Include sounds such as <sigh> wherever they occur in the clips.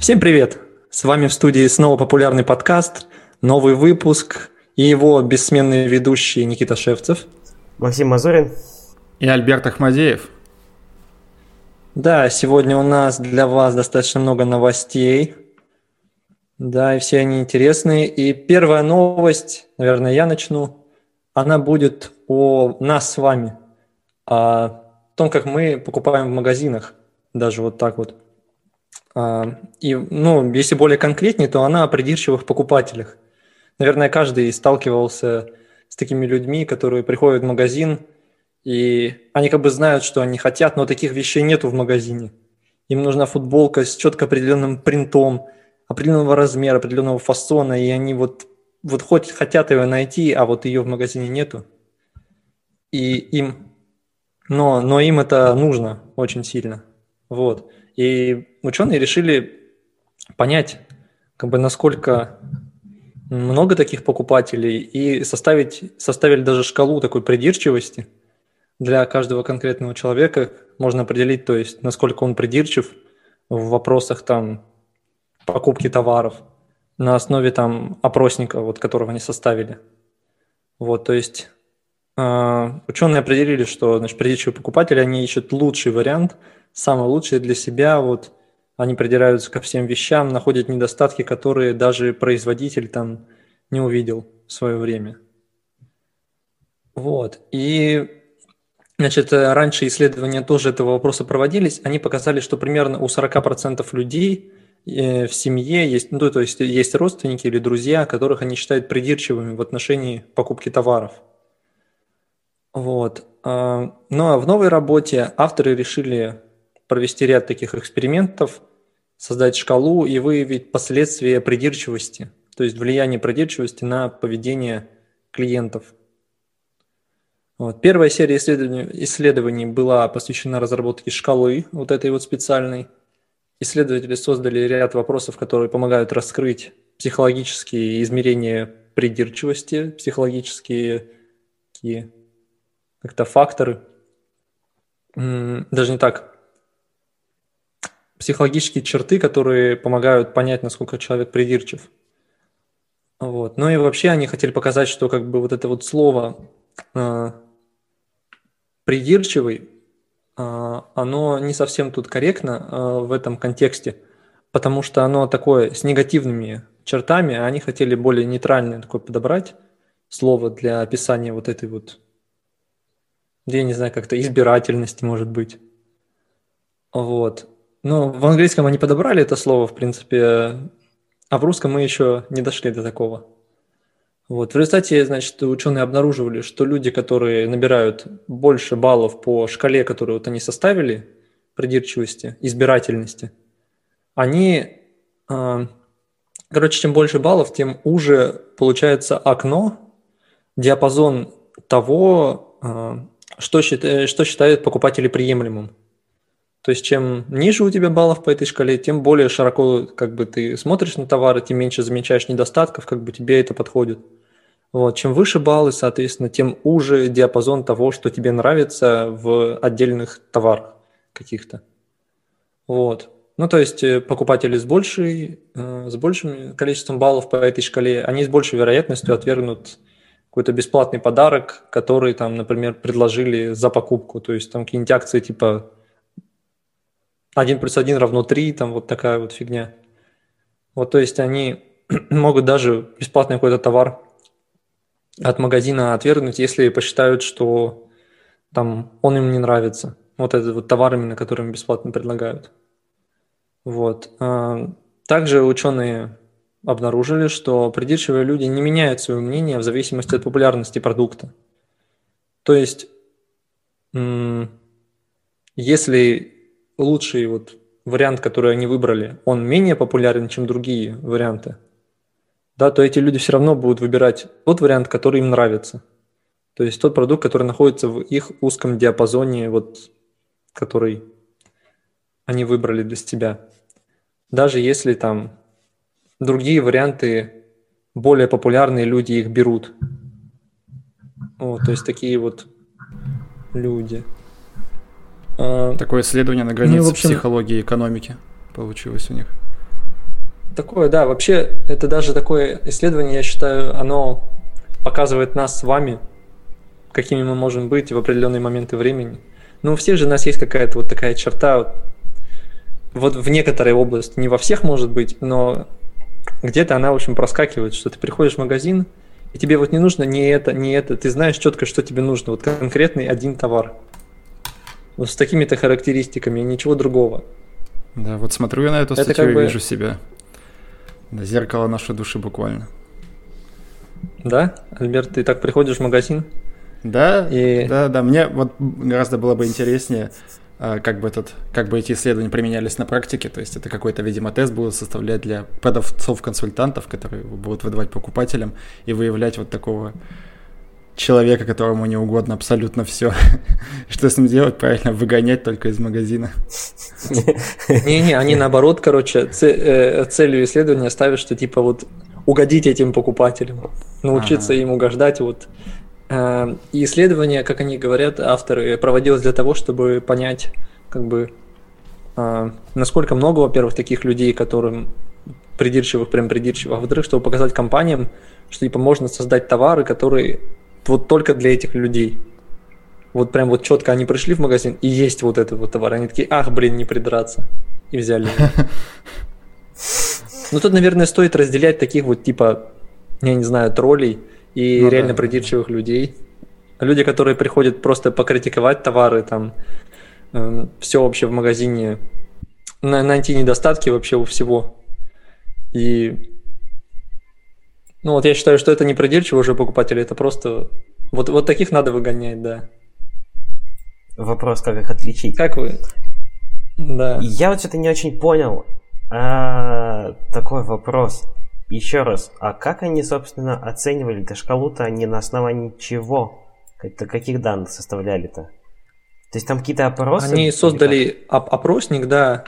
Всем привет! С вами в студии снова популярный подкаст, новый выпуск и его бессменные ведущие Никита Шевцев. Максим Мазурин. И Альберт Ахмадеев. Да, сегодня у нас для вас достаточно много новостей. Да, и все они интересные. И первая новость, наверное, я начну. Она будет о нас с вами, о том, как мы покупаем в магазинах, даже вот так вот. А, и, ну, если более конкретнее, то она о придирчивых покупателях. Наверное, каждый сталкивался с такими людьми, которые приходят в магазин, и они как бы знают, что они хотят, но таких вещей нету в магазине. Им нужна футболка с четко определенным принтом, определенного размера, определенного фасона, и они вот, вот хоть хотят ее найти, а вот ее в магазине нету. И им, но, но им это нужно очень сильно. Вот. И ученые решили понять, как бы насколько много таких покупателей и составить, составили даже шкалу такой придирчивости для каждого конкретного человека. Можно определить, то есть, насколько он придирчив в вопросах там покупки товаров на основе там опросника, вот, которого они составили. Вот, то есть ученые определили, что значит, придирчивые покупатели, они ищут лучший вариант – самое лучшее для себя, вот они придираются ко всем вещам, находят недостатки, которые даже производитель там не увидел в свое время. Вот. И, значит, раньше исследования тоже этого вопроса проводились. Они показали, что примерно у 40% людей э, в семье есть, ну, то есть есть родственники или друзья, которых они считают придирчивыми в отношении покупки товаров. Вот. А, ну а в новой работе авторы решили провести ряд таких экспериментов, создать шкалу и выявить последствия придирчивости, то есть влияние придирчивости на поведение клиентов. Вот. Первая серия исследований, исследований была посвящена разработке шкалы, вот этой вот специальной. Исследователи создали ряд вопросов, которые помогают раскрыть психологические измерения придирчивости, психологические такие как-то факторы. Даже не так, психологические черты, которые помогают понять, насколько человек придирчив. Вот. Ну и вообще они хотели показать, что как бы вот это вот слово э, придирчивый, э, оно не совсем тут корректно э, в этом контексте, потому что оно такое с негативными чертами, а они хотели более нейтральное такое подобрать слово для описания вот этой вот, я не знаю, как-то избирательности, может быть. Вот. Ну, в английском они подобрали это слово, в принципе, а в русском мы еще не дошли до такого. Вот. В результате, значит, ученые обнаруживали, что люди, которые набирают больше баллов по шкале, которую вот они составили, придирчивости, избирательности, они, э, короче, чем больше баллов, тем уже получается окно, диапазон того, э, что, считает, что считают покупатели приемлемым. То есть чем ниже у тебя баллов по этой шкале, тем более широко как бы ты смотришь на товары, тем меньше замечаешь недостатков, как бы тебе это подходит. Вот. Чем выше баллы, соответственно, тем уже диапазон того, что тебе нравится в отдельных товарах каких-то. Вот. Ну, то есть э, покупатели с, большей, э, с большим количеством баллов по этой шкале, они с большей вероятностью отвергнут какой-то бесплатный подарок, который там, например, предложили за покупку. То есть там какие-нибудь акции типа 1 плюс 1 равно 3, там вот такая вот фигня. Вот, то есть они <clears throat> могут даже бесплатный какой-то товар от магазина отвергнуть, если посчитают, что там он им не нравится. Вот этот вот товар именно, который им бесплатно предлагают. Вот. А, также ученые обнаружили, что придирчивые люди не меняют свое мнение в зависимости от популярности продукта. То есть, если лучший вот вариант, который они выбрали, он менее популярен, чем другие варианты, да, то эти люди все равно будут выбирать тот вариант, который им нравится. То есть тот продукт, который находится в их узком диапазоне, вот, который они выбрали для себя. Даже если там другие варианты более популярные, люди их берут. Вот, то есть такие вот люди. А, Такое исследование на границе ну, общем... психологии и экономики получилось у них. такое, да. Вообще, это даже такое исследование, я считаю, оно показывает нас с вами, какими мы можем быть в определенные моменты времени. Ну, у всех же у нас есть какая-то вот такая черта, вот в некоторой области, не во всех может быть, но где-то она, в общем, проскакивает, что ты приходишь в магазин, и тебе вот не нужно не это, не это, ты знаешь четко, что тебе нужно, вот конкретный один товар. Вот с такими-то характеристиками, ничего другого. Да, вот смотрю я на эту статью как бы... и вижу себя. Да, зеркало нашей души буквально. Да? Альберт, ты так приходишь в магазин? Да, и... да, да. Мне вот гораздо было бы интереснее, как бы, этот, как бы эти исследования применялись на практике. То есть это какой-то, видимо, тест будут составлять для продавцов-консультантов, которые будут выдавать покупателям и выявлять вот такого человека, которому не угодно абсолютно все. <laughs> Что с ним делать? Правильно, выгонять только из магазина. Не-не, они наоборот, короче, э, целью исследования ставят, что типа вот угодить этим покупателям, научиться им угождать, вот и исследование, как они говорят, авторы, проводилось для того, чтобы понять, как бы, э, насколько много, во-первых, таких людей, которым придирчивых, прям придирчивых, а во-вторых, чтобы показать компаниям, что типа можно создать товары, которые вот только для этих людей. Вот прям вот четко они пришли в магазин и есть вот этот вот товар. Они такие, ах, блин, не придраться. И взяли. <laughs> Ну тут, наверное, стоит разделять таких вот типа, я не знаю, троллей, и ну, реально да. придирчивых людей. Люди, которые приходят просто покритиковать товары, там, э, все вообще в магазине, на, найти недостатки вообще у всего. И ну вот я считаю, что это не придирчивые уже покупатели, это просто вот, вот таких надо выгонять, да. Вопрос, как их отличить. Как вы? Да. Я вот что-то не очень понял. А, такой вопрос. Еще раз, а как они, собственно, оценивали-то шкалу-то они на основании чего? Это каких данных составляли-то? То есть там какие-то опросы? Они создали оп- опросник, да,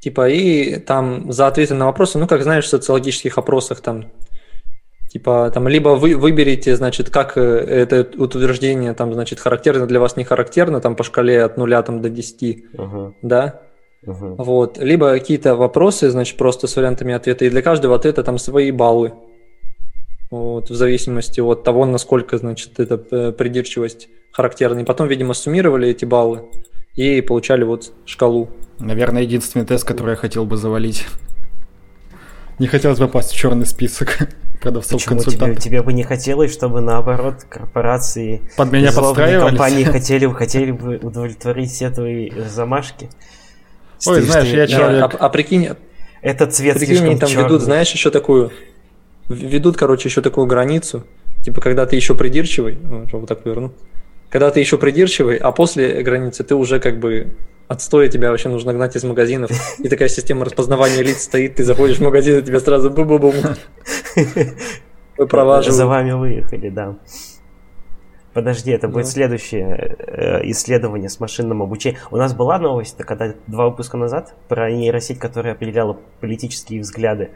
типа, и там за ответы на вопросы, ну, как знаешь, в социологических опросах там, типа, там, либо вы выберите, значит, как э, это утверждение, там, значит, характерно для вас, не характерно, там, по шкале от нуля там, до 10, uh-huh. да, Угу. Вот. Либо какие-то вопросы, значит, просто с вариантами ответа. И для каждого ответа там свои баллы. Вот, в зависимости от того, насколько, значит, эта э, придирчивость характерна. И потом, видимо, суммировали эти баллы и получали вот шкалу. Наверное, единственный тест, который я хотел бы завалить. Не хотелось бы попасть в черный список <laughs> продавцов-консультантов. Тебе, тебе бы не хотелось, чтобы наоборот корпорации, Под меня подстраивались? компании <laughs> хотели, хотели бы удовлетворить все твои замашки? Ой, знаешь, я человек... А, а прикинь, это цвет прикинь, они там черный. ведут, знаешь, еще такую... Ведут, короче, еще такую границу. Типа, когда ты еще придирчивый, вот так верну. Когда ты еще придирчивый, а после границы ты уже как бы отстоя тебя вообще нужно гнать из магазинов. И такая система распознавания лиц стоит, ты заходишь в магазин, и тебя сразу бу-бу-бум. <laughs> Выпроваживают. За вами выехали, да. Подожди, это будет следующее э, исследование с машинным обучением. У нас была новость, когда два выпуска назад про нейросеть, которая определяла политические взгляды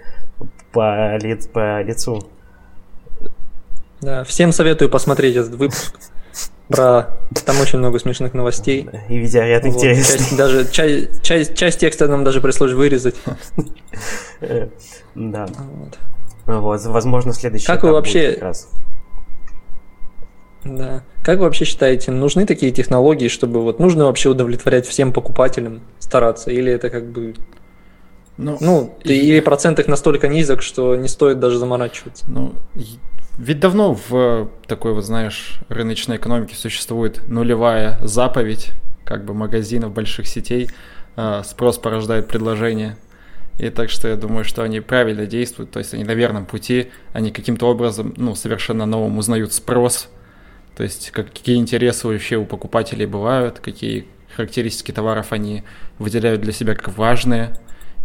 по, ли, по лицу. Да, всем советую посмотреть этот выпуск. Про там очень много смешных новостей. И видеоряд вот, интересный. Часть, даже часть, часть, часть текста нам даже пришлось вырезать. Да. Вот. вот, возможно, следующий. Как вы вообще? Да. Как вы вообще считаете, нужны такие технологии, чтобы вот нужно вообще удовлетворять всем покупателям, стараться, или это как бы ну, ну и... или процент их настолько низок, что не стоит даже заморачиваться. Ну, ведь давно в такой вот, знаешь, рыночной экономике существует нулевая заповедь, как бы магазинов больших сетей, а, спрос порождает предложение. И так что я думаю, что они правильно действуют, то есть они на верном пути, они каким-то образом, ну, совершенно новым узнают спрос, то есть какие интересы вообще у покупателей бывают, какие характеристики товаров они выделяют для себя как важные,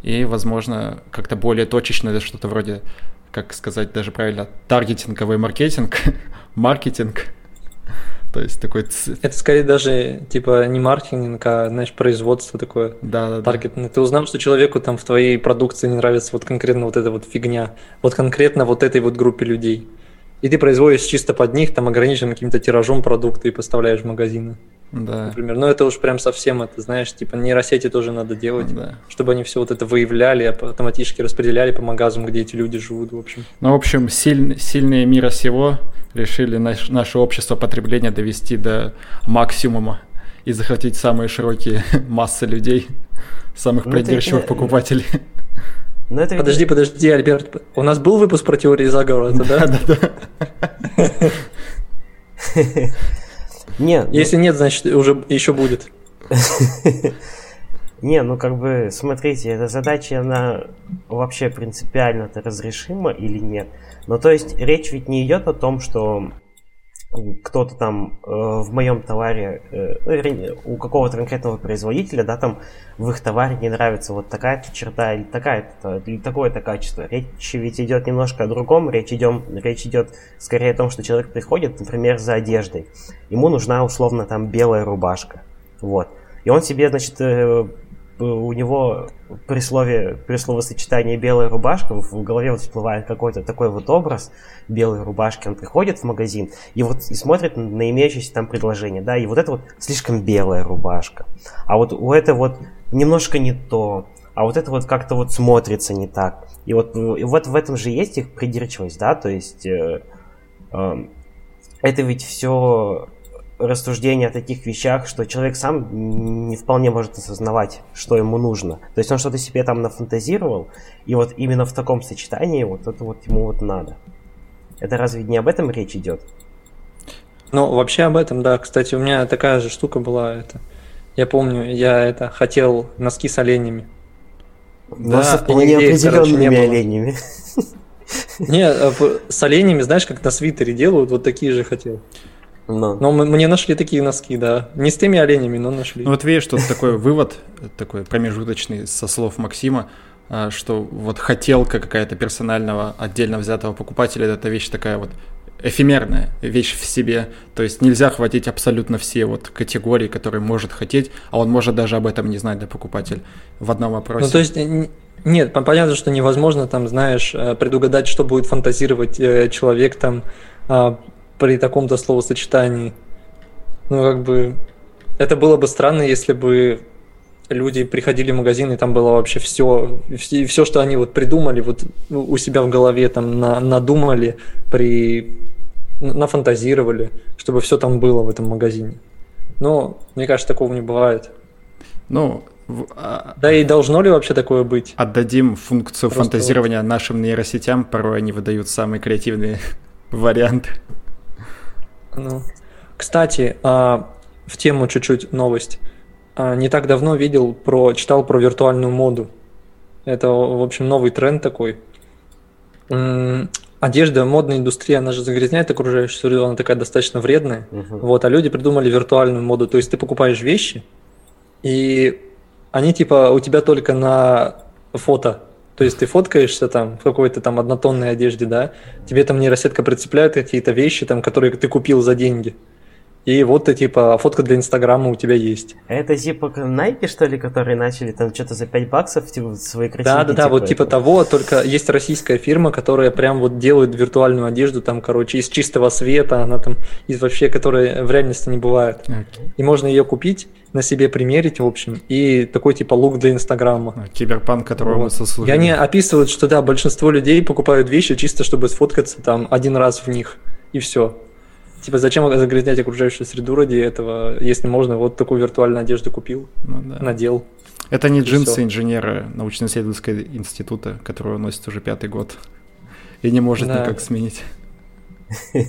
и, возможно, как-то более точечно это что-то вроде, как сказать даже правильно, таргетинговый маркетинг, <laughs> маркетинг. То есть такой... Это скорее даже типа не маркетинг, а, знаешь, производство такое. Да, да, таргетинг. Ты узнал, что человеку там в твоей продукции не нравится вот конкретно вот эта вот фигня, вот конкретно вот этой вот группе людей и ты производишь чисто под них, там ограниченным каким-то тиражом продукты и поставляешь в магазины. Да. Например, ну это уж прям совсем это, знаешь, типа нейросети тоже надо делать, да. чтобы они все вот это выявляли, а автоматически распределяли по магазам, где эти люди живут, в общем. Ну, в общем, силь, сильные мира сего решили наш, наше общество потребления довести до максимума и захватить самые широкие <laughs> массы людей, самых ну, придирчивых это... покупателей. Но это подожди, ведь... подожди, Альберт. У нас был выпуск про теории заговора, да? Да, да, да. <laughs> Нет. Если ну... нет, значит уже еще будет. <laughs> Не, ну как бы, смотрите, эта задача, она вообще принципиально-то разрешима или нет? Ну то есть речь ведь не идет о том, что кто-то там э, в моем товаре, э, у какого-то конкретного производителя, да, там в их товаре не нравится вот такая-то черта или такая-то, или такое-то качество. Речь ведь идет немножко о другом, речь, идем, речь идет скорее о том, что человек приходит, например, за одеждой. Ему нужна условно там белая рубашка. Вот. И он себе, значит, э, у него при слове, при словосочетании белая рубашка в голове вот всплывает какой-то такой вот образ белой рубашки. Он приходит в магазин и вот и смотрит на имеющееся там предложение, да, и вот это вот слишком белая рубашка. А вот у этого вот немножко не то, а вот это вот как-то вот смотрится не так. И вот, и вот в этом же есть их придирчивость, да, то есть э, э, это ведь все рассуждение о таких вещах, что человек сам не вполне может осознавать, что ему нужно. То есть он что-то себе там нафантазировал, и вот именно в таком сочетании вот это вот ему вот надо. Это разве не об этом речь идет? Ну, вообще об этом, да. Кстати, у меня такая же штука была. Это, я помню, я это хотел носки с оленями. Да, с вполне определенными оленями. Не, а с оленями, знаешь, как на свитере делают, вот такие же хотел. Но. но мне нашли такие носки, да. Не с теми оленями, но нашли. Ну вот видишь, что такой вывод, такой промежуточный со слов Максима, а, что вот хотелка какая-то персонального отдельно взятого покупателя, это вещь такая вот эфемерная вещь в себе. То есть нельзя хватить абсолютно все вот категории, которые может хотеть, а он может даже об этом не знать, да, покупатель, в одном вопросе. Ну, то есть нет, понятно, что невозможно там, знаешь, э, предугадать, что будет фантазировать э, человек там а, при таком-то словосочетании. Ну, как бы, это было бы странно, если бы люди приходили в магазин, и там было вообще все, все, все что они вот придумали, вот у себя в голове там на, надумали, при, нафантазировали, чтобы все там было в этом магазине. Но, мне кажется, такого не бывает. Ну, а, да и должно ли вообще такое быть? Отдадим функцию Просто фантазирования вот. нашим нейросетям, порой они выдают самые креативные <laughs> варианты. Ну, кстати, а, в тему чуть-чуть новость. А, не так давно видел про, читал про виртуальную моду. Это, в общем, новый тренд такой. Одежда, модная индустрия, она же загрязняет окружающую среду, она такая достаточно вредная. Uh-huh. Вот, а люди придумали виртуальную моду. То есть ты покупаешь вещи, и они типа у тебя только на фото то есть ты фоткаешься там в какой-то там однотонной одежде, да, тебе там нейросетка прицепляет какие-то вещи, там, которые ты купил за деньги. И вот ты, типа, фотка для Инстаграма у тебя есть. Это типа Nike, что ли, которые начали там что-то за 5 баксов типа, свои красивые Да, да, да, вот типа того, только есть российская фирма, которая прям вот делает виртуальную одежду, там, короче, из чистого света, она там, из вообще, которая в реальности не бывает. Okay. И можно ее купить, на себе примерить, в общем, и такой типа лук для Инстаграма. А, киберпанк, которого вот. мы сослужили. И они описывают, что да, большинство людей покупают вещи чисто, чтобы сфоткаться там один раз в них, и все. Типа, зачем загрязнять окружающую среду ради этого, если можно, вот такую виртуальную одежду купил, ну, да. надел. Это не джинсы все. инженера научно-исследовательского института, которого носит уже пятый год и не может да. никак сменить. <laughs>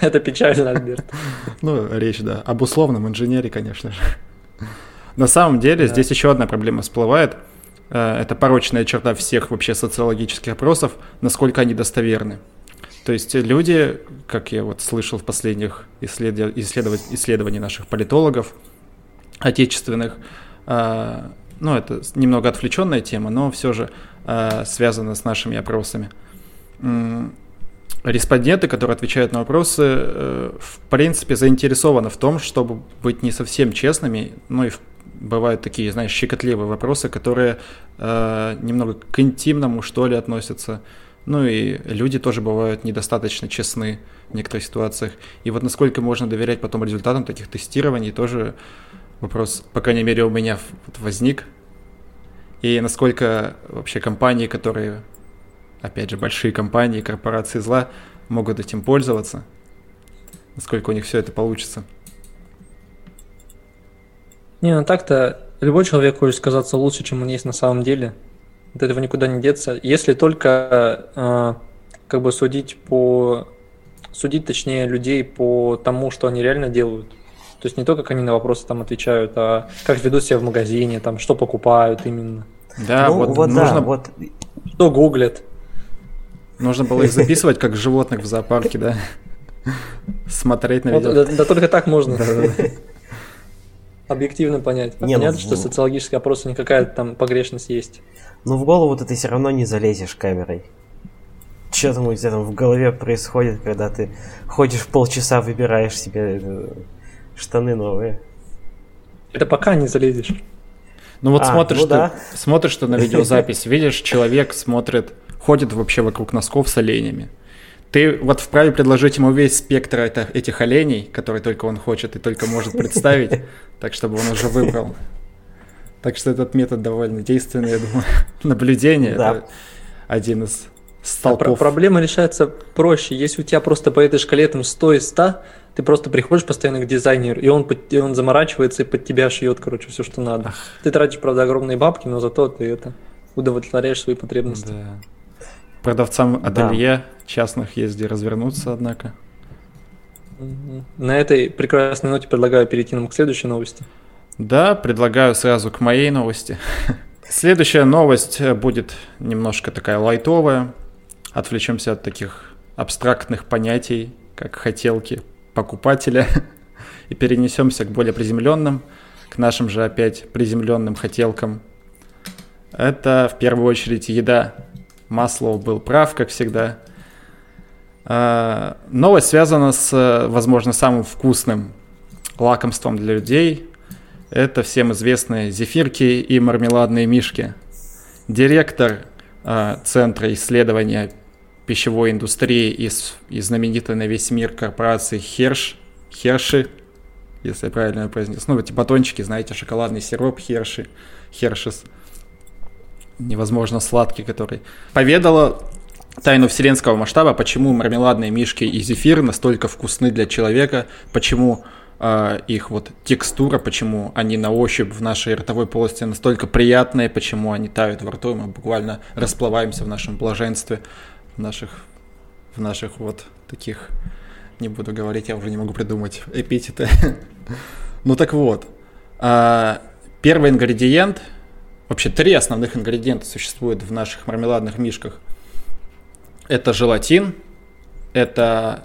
Это печально, Альберт. <laughs> Ну, речь, да, об условном инженере, конечно же. На самом деле, здесь еще одна проблема всплывает. Э, это порочная черта всех вообще социологических опросов, насколько они достоверны. То есть люди, как я вот слышал в последних исслед... исследов... исследованиях наших политологов отечественных, э, ну, это немного отвлеченная тема, но все же э, связана с нашими опросами. Респонденты, которые отвечают на вопросы, э, в принципе, заинтересованы в том, чтобы быть не совсем честными, ну и бывают такие, знаешь, щекотливые вопросы, которые э, немного к интимному, что ли, относятся, Ну и люди тоже бывают недостаточно честны в некоторых ситуациях. И вот насколько можно доверять потом результатам таких тестирований, тоже вопрос, по крайней мере, у меня возник. И насколько вообще компании, которые, опять же, большие компании, корпорации зла, могут этим пользоваться, насколько у них все это получится. Не, ну так-то любой человек хочет казаться лучше, чем он есть на самом деле. От этого никуда не деться. Если только э, как бы судить по судить, точнее, людей по тому, что они реально делают. То есть не то, как они на вопросы там отвечают, а как ведут себя в магазине, там, что покупают именно. Да, ну, вот, вот нужно... Да, вот... Что гуглят. Нужно было их записывать, как животных в зоопарке, да? Смотреть на видео. Да, да только так можно. Объективно понять. Не, ну Понятно, ну, что социологический опрос не какая-то там погрешность есть. Но в голову-то ты все равно не залезешь камерой. Что там у тебя там в голове происходит, когда ты ходишь полчаса, выбираешь себе э, штаны новые? Это пока не залезешь. Ну вот а, смотришь, ну, ты, да. смотришь ты на видеозапись, видишь, человек смотрит, ходит вообще вокруг носков с оленями. Ты вот вправе предложить ему весь спектр это, этих оленей, которые только он хочет и только может представить, <laughs> так чтобы он уже выбрал. Так что этот метод довольно действенный, я думаю. <laughs> Наблюдение да. это один из столпов. А проблема решается проще. Если у тебя просто по этой шкале там 100 из 100, ты просто приходишь постоянно к дизайнеру, и он, и он заморачивается и под тебя шьет, короче, все, что надо. Ах. Ты тратишь, правда, огромные бабки, но зато ты это удовлетворяешь свои потребности. Да. Продавцам ателье да. частных где развернуться, однако. На этой прекрасной ноте предлагаю перейти нам к следующей новости. Да, предлагаю сразу к моей новости. <laughs> Следующая новость будет немножко такая лайтовая. Отвлечемся от таких абстрактных понятий, как хотелки покупателя, <laughs> и перенесемся к более приземленным, к нашим же опять приземленным хотелкам. Это в первую очередь еда. Маслов был прав, как всегда. А, новость связана с, возможно, самым вкусным лакомством для людей, это всем известные зефирки и мармеладные мишки. Директор э, Центра исследования пищевой индустрии из, из знаменитой на весь мир корпорации Херш, Херши, если я правильно произнес. Ну, эти батончики, знаете, шоколадный сироп Херши, Хершис, невозможно сладкий, который поведала тайну вселенского масштаба, почему мармеладные мишки и зефир настолько вкусны для человека, почему э, их вот текстура, почему они на ощупь в нашей ротовой полости настолько приятные, почему они тают во рту, и мы буквально расплываемся в нашем блаженстве, в наших, в наших вот таких, не буду говорить, я уже не могу придумать эпитеты. <laughs> ну так вот, э, первый ингредиент, вообще три основных ингредиента существуют в наших мармеладных мишках. Это желатин, это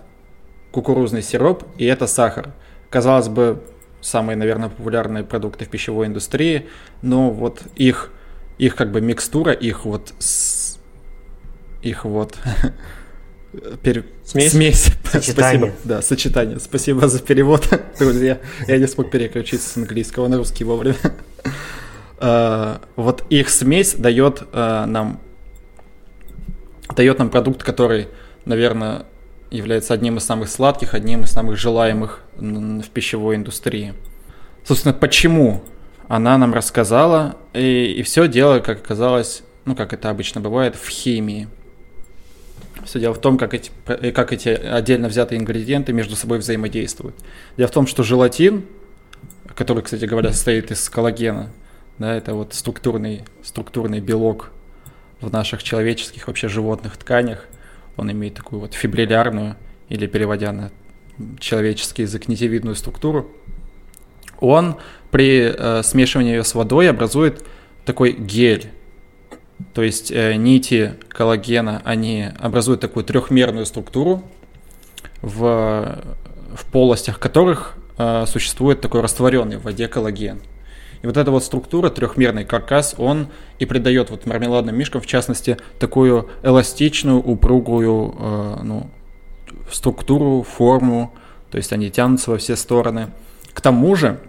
кукурузный сироп и это сахар – казалось бы, самые, наверное, популярные продукты в пищевой индустрии, но вот их, их как бы микстура, их вот с, их вот <laughs> Пер... Смесь? Смесь. <laughs> Спасибо. Да, сочетание. Спасибо за перевод, <laughs> друзья. Я не смог переключиться с английского на русский вовремя. Uh, вот их смесь дает uh, нам дает нам продукт, который, наверное, является одним из самых сладких, одним из самых желаемых в пищевой индустрии. Собственно, почему она нам рассказала, и, и все дело, как оказалось, ну, как это обычно бывает, в химии. Все дело в том, как эти, как эти отдельно взятые ингредиенты между собой взаимодействуют. Дело в том, что желатин, который, кстати говоря, состоит из коллагена, да, это вот структурный, структурный белок в наших человеческих, вообще животных тканях, он имеет такую вот фибриллярную, или переводя на человеческий язык, нитевидную структуру. Он при э, смешивании ее с водой образует такой гель. То есть э, нити коллагена, они образуют такую трехмерную структуру, в, в полостях которых э, существует такой растворенный в воде коллаген. И вот эта вот структура, трехмерный каркас, он и придает вот мармеладным мишкам, в частности, такую эластичную, упругую э, ну, структуру, форму, то есть они тянутся во все стороны. К тому же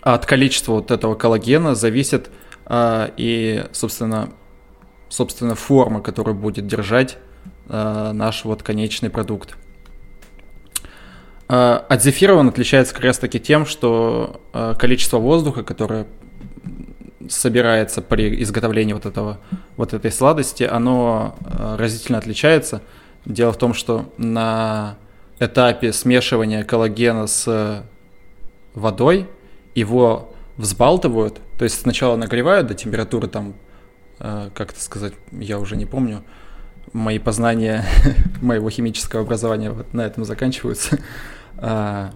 от количества вот этого коллагена зависит э, и, собственно, собственно, форма, которую будет держать э, наш вот конечный продукт. От зефира он отличается как раз таки тем, что э, количество воздуха, которое собирается при изготовлении вот, этого, вот этой сладости, оно разительно отличается. Дело в том, что на этапе смешивания коллагена с водой его взбалтывают, то есть сначала нагревают до температуры там, как это сказать, я уже не помню, мои познания <laughs> моего химического образования вот на этом заканчиваются. А,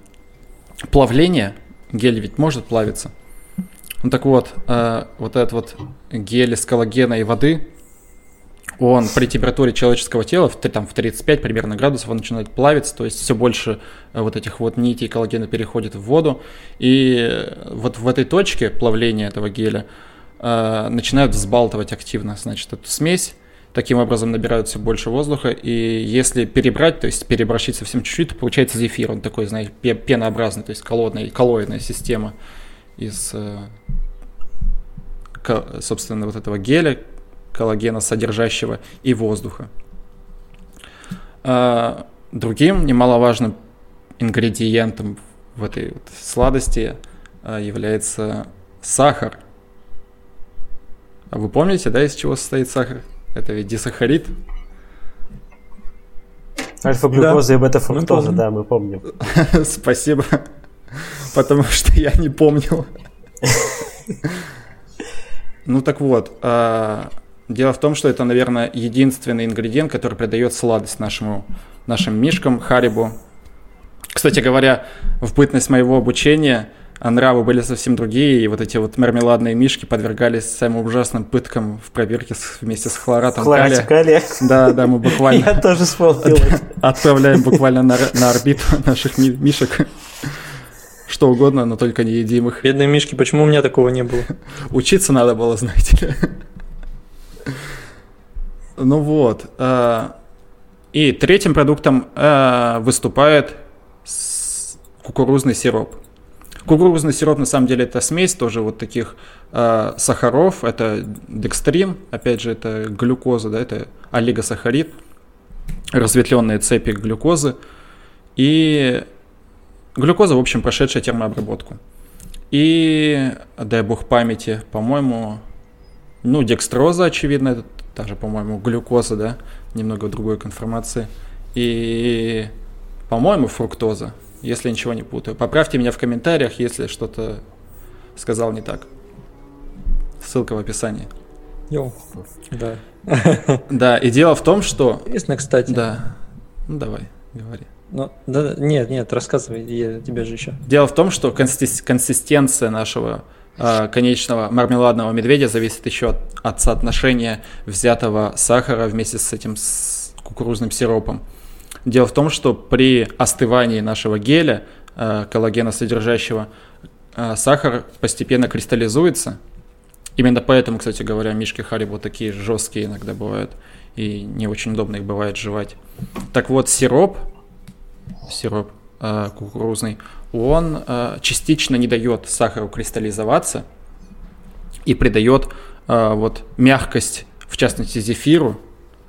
плавление, гель ведь может плавиться. Ну так вот, э, вот этот вот гель из коллагена и воды, он при температуре человеческого тела, в, там, в 35 примерно градусов, он начинает плавиться, то есть все больше э, вот этих вот нитей коллагена переходит в воду, и вот в этой точке плавления этого геля э, начинают взбалтывать активно, значит, эту смесь, таким образом набирают все больше воздуха, и если перебрать, то есть переборщить совсем чуть-чуть, то получается зефир, он такой, знаете, пенообразный, то есть колодная, коллоидная система из, э, собственно, вот этого геля, коллагена содержащего и воздуха. А, другим немаловажным ингредиентом в этой вот сладости а, является сахар. А вы помните, да, из чего состоит сахар? Это ведь дисахарид. Альфа-глюкоза да. и бета-фруктоза, да, мы помним. <laughs> Спасибо, потому что я не помнил. Ну так вот, а, Дело в том, что это, наверное, единственный ингредиент, который придает сладость нашему, нашим мишкам Харибу. Кстати говоря, в бытность моего обучения нравы были совсем другие, и вот эти вот мармеладные мишки подвергались самым ужасным пыткам в пробирке с, вместе с хлоратом калия. калия. Да, да, мы буквально... Я тоже вспомнил. Отправляем буквально на, на орбиту <laughs> наших мишек. Что угодно, но только не едим их. Бедные мишки, почему у меня такого не было? <laughs> Учиться надо было, знаете ли. Ну вот. Э, и третьим продуктом э, выступает кукурузный сироп. Кукурузный сироп, на самом деле, это смесь тоже вот таких э, сахаров. Это декстрин, опять же, это глюкоза, да, это олигосахарид, разветвленные цепи глюкозы. И глюкоза, в общем, прошедшая термообработку. И, дай бог памяти, по-моему, ну, декстроза, очевидно, это даже, по-моему, глюкоза, да, немного другой конформации. И, по-моему, фруктоза, если ничего не путаю. Поправьте меня в комментариях, если что-то сказал не так. Ссылка в описании. Йоу, да. <laughs> Да, и дело в том, что... Интересно, кстати. Да. Ну, давай, говори. Ну, да, нет, нет, рассказывай, я тебе же еще. Дело в том, что консистенция нашего Э, конечного мармеладного медведя зависит еще от, от соотношения взятого сахара вместе с этим с кукурузным сиропом. Дело в том, что при остывании нашего геля, э, коллагена содержащего, э, сахар постепенно кристаллизуется. Именно поэтому, кстати говоря, мишки Харибо такие жесткие иногда бывают, и не очень удобно их бывает жевать. Так вот, сироп, сироп э, кукурузный, он э, частично не дает сахару кристаллизоваться и придает э, вот мягкость, в частности, зефиру,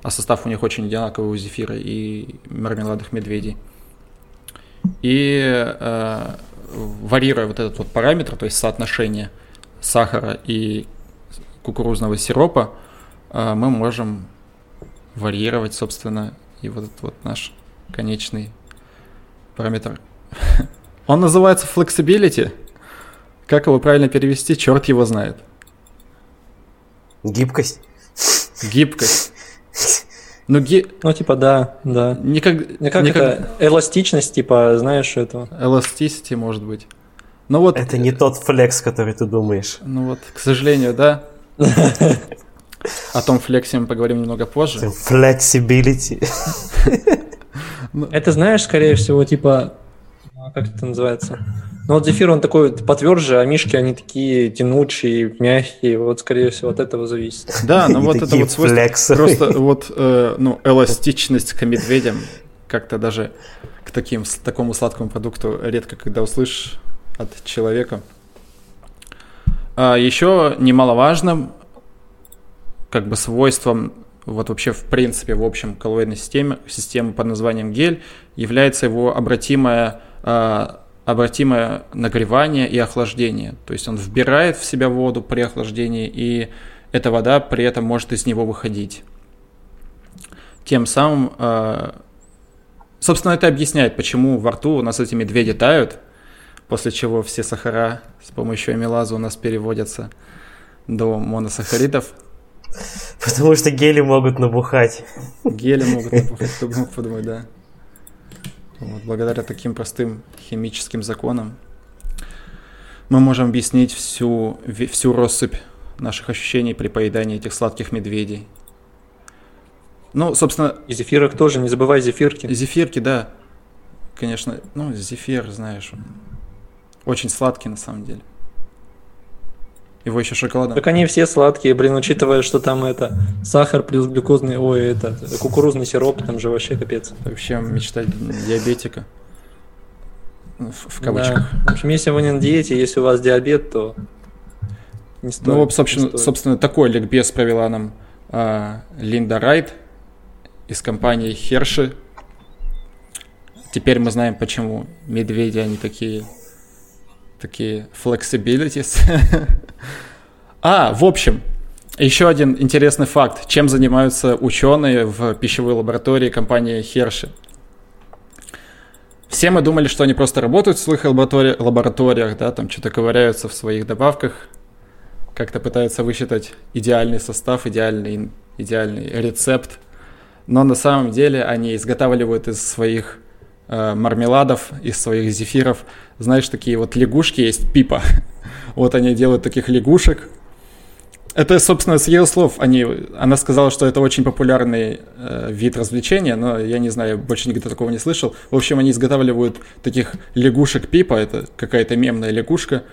а состав у них очень одинаковый у зефира и мармеладных медведей. И э, варьируя вот этот вот параметр, то есть соотношение сахара и кукурузного сиропа, э, мы можем варьировать, собственно, и вот этот вот наш конечный параметр <laughs> Он называется flexibility. Как его правильно перевести, черт его знает. Гибкость. Гибкость. Ну, ги... ну, типа, да, да. Никак... Никак никак... это эластичность, типа, знаешь, это. Эластичности, может быть. Ну вот... Это не тот флекс, который ты думаешь. Ну вот, к сожалению, да. О том флексе мы поговорим немного позже. Flexibility. Это, знаешь, скорее всего, типа, а как это называется? Ну вот зефир, он такой потверже, а мишки, они такие тянучие, мягкие, вот скорее всего от этого зависит. Да, <laughs> ну вот это вот свойство, просто вот, э, ну, эластичность к медведям, как-то даже к таким, такому сладкому продукту редко когда услышишь от человека. А еще немаловажным как бы свойством вот вообще в принципе в общем коллоидной системе, системы под названием гель является его обратимое, э, обратимое нагревание и охлаждение. То есть он вбирает в себя воду при охлаждении, и эта вода при этом может из него выходить. Тем самым, э, собственно, это объясняет, почему во рту у нас эти медведи тают, после чего все сахара с помощью амилаза у нас переводятся до моносахаридов. Потому что гели могут набухать. Гели могут набухать, кто мог подумать, да. Вот, благодаря таким простым химическим законам мы можем объяснить всю, всю россыпь наших ощущений при поедании этих сладких медведей. Ну, собственно... И зефирок тоже, не забывай зефирки. Зефирки, да. Конечно, ну, зефир, знаешь, очень сладкий на самом деле. Его еще шоколадом. Так они все сладкие, блин, учитывая, что там это сахар плюс глюкозный, ой, это кукурузный сироп, там же вообще капец. Вообще мечта диабетика. В, в кавычках. Да. В общем, если вы не на диете, если у вас диабет, то не стоит. Ну, собственно, не стоит. собственно такой ликбез провела нам а, Линда Райт из компании Херши. Теперь мы знаем, почему медведи, они такие такие flexibilities. <laughs> а, в общем, еще один интересный факт. Чем занимаются ученые в пищевой лаборатории компании Hershey? Все мы думали, что они просто работают в своих лаборатори- лабораториях, да, там что-то ковыряются в своих добавках, как-то пытаются высчитать идеальный состав, идеальный, идеальный рецепт. Но на самом деле они изготавливают из своих э, мармеладов, из своих зефиров знаешь, такие вот лягушки есть, пипа. <laughs> Вот они делают таких лягушек. Это, собственно, с ее слов. Они, она сказала, что это очень популярный э, вид развлечения, но я не знаю, больше никогда такого не слышал. В общем, они изготавливают таких лягушек пипа, это какая-то мемная лягушка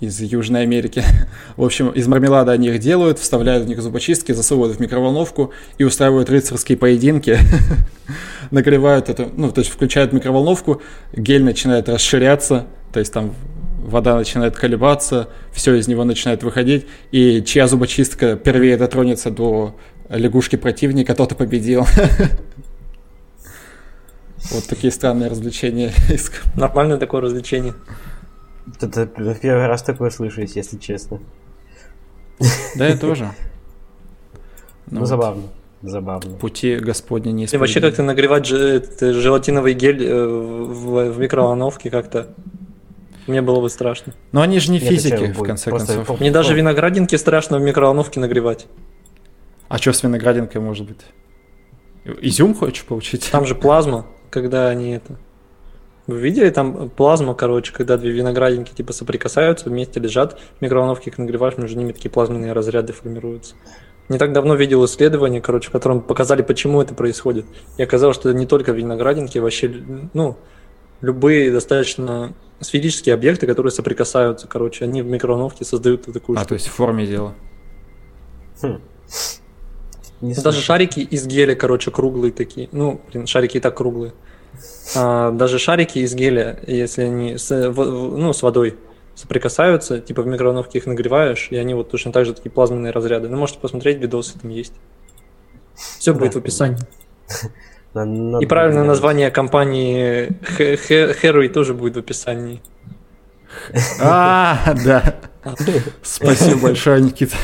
из Южной Америки. <laughs> В общем, из мармелада они их делают, вставляют в них зубочистки, засовывают в микроволновку и устраивают рыцарские поединки. <laughs> Нагревают это, ну, то есть включают микроволновку, гель начинает расширяться, то есть там вода начинает колебаться, все из него начинает выходить, и чья зубочистка первее дотронется до лягушки противника, тот и победил. <laughs> Вот такие странные развлечения. Нормальное такое развлечение. Это первый раз такое слышу, если честно. Да, я тоже. <laughs> Ну, ну забавно. Забавно. Пути Господни не И вообще как-то нагревать желатиновый гель э, в, в микроволновке как-то мне было бы страшно. Но они же не Нет, физики, в конце Просто концов. Мне даже виноградинки страшно в микроволновке нагревать. А что с виноградинкой может быть? Изюм хочешь получить? Там же плазма, когда они это... Вы видели там плазма, короче, когда две виноградинки типа соприкасаются, вместе лежат, в микроволновке их нагреваешь, между ними такие плазменные разряды формируются. Не так давно видел исследование, короче, в котором показали, почему это происходит. И оказалось, что это не только виноградинки, вообще, ну, любые достаточно сферические объекты, которые соприкасаются, короче, они в микроволновке создают такую А, штуку. то есть в форме дела. Хм. Даже шарики из геля, короче, круглые такие. Ну, блин, шарики и так круглые. А, даже шарики из геля, если они с, ну, с водой соприкасаются, типа в микроволновке их нагреваешь, и они вот точно так же такие плазменные разряды. Ну, можете посмотреть, видосы там есть. Все да. будет в описании. <laughs> И правильное название компании Хэрри тоже будет в описании. <laughs> А, да. Спасибо большое, Никита.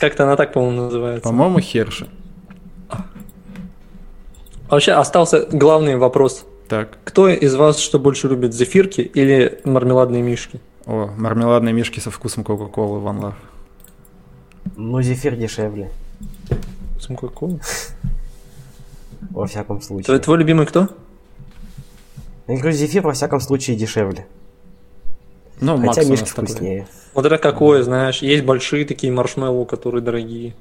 Как-то она так, по-моему, называется. По-моему, Херша. Вообще остался главный вопрос. Так. Кто из вас что больше любит, зефирки или мармеладные мишки? О, мармеладные мишки со вкусом Кока-Колы, One Love. Ну, зефир дешевле. Вкусом Кока-Колы? <laughs> Во всяком случае. Твой, твой любимый кто? Я говорю, зефир во всяком случае дешевле. Ну, Хотя Макс мишки вкуснее. Вот это какое, знаешь, есть большие такие маршмеллоу, которые дорогие.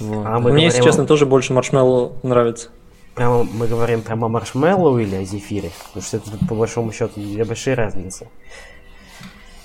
Вот. А Мне, говорим... если честно, тоже больше маршмеллоу нравится прямо мы говорим прямо о маршмеллоу или о зефире? Потому что это по большому счету две большие разницы.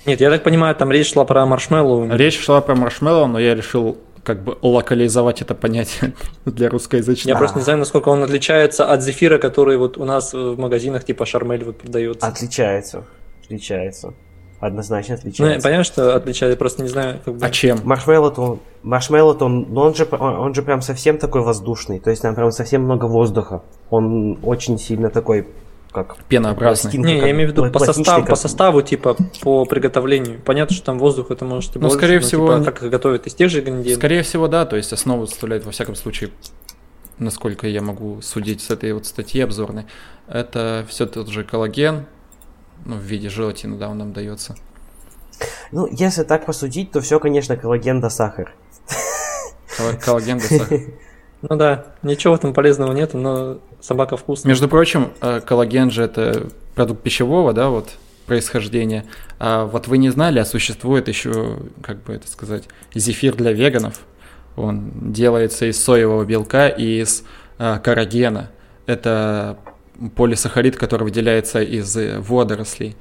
Нет, я так понимаю, там речь шла про маршмеллоу. Речь шла про маршмеллоу, но я решил как бы локализовать это понятие <laughs> для русскоязычного. Я просто не знаю, насколько он отличается от зефира, который вот у нас в магазинах типа Шармель вот продается. Отличается, отличается. Однозначно отличается. Ну, я понимаю, что отличается, просто не знаю, как бы... А чем? Маршмеллоу, маршмеллоу, он, он, же, он же прям совсем такой воздушный, то есть там прям совсем много воздуха. Он очень сильно такой как пенообразный. Не, я имею в виду по составу, по составу, типа по приготовлению. Понятно, что там воздух это может ну, скорее всего, типа, как готовят из тех же ингредиентов. Скорее всего, да, то есть основу составляет во всяком случае, насколько я могу судить с этой вот статьи обзорной, это все тот же коллаген, ну, в виде желатина, да, он нам дается. Ну, если так посудить, то все, конечно, коллаген да сахар. Коллаген да сахар. <laughs> Ну да, ничего этом полезного нет, но собака вкусная. Между прочим, э, коллаген же это продукт пищевого, да, вот происхождения. А вот вы не знали, а существует еще, как бы это сказать, зефир для веганов. Он делается из соевого белка и из а, карагена. Это полисахарид, который выделяется из водорослей.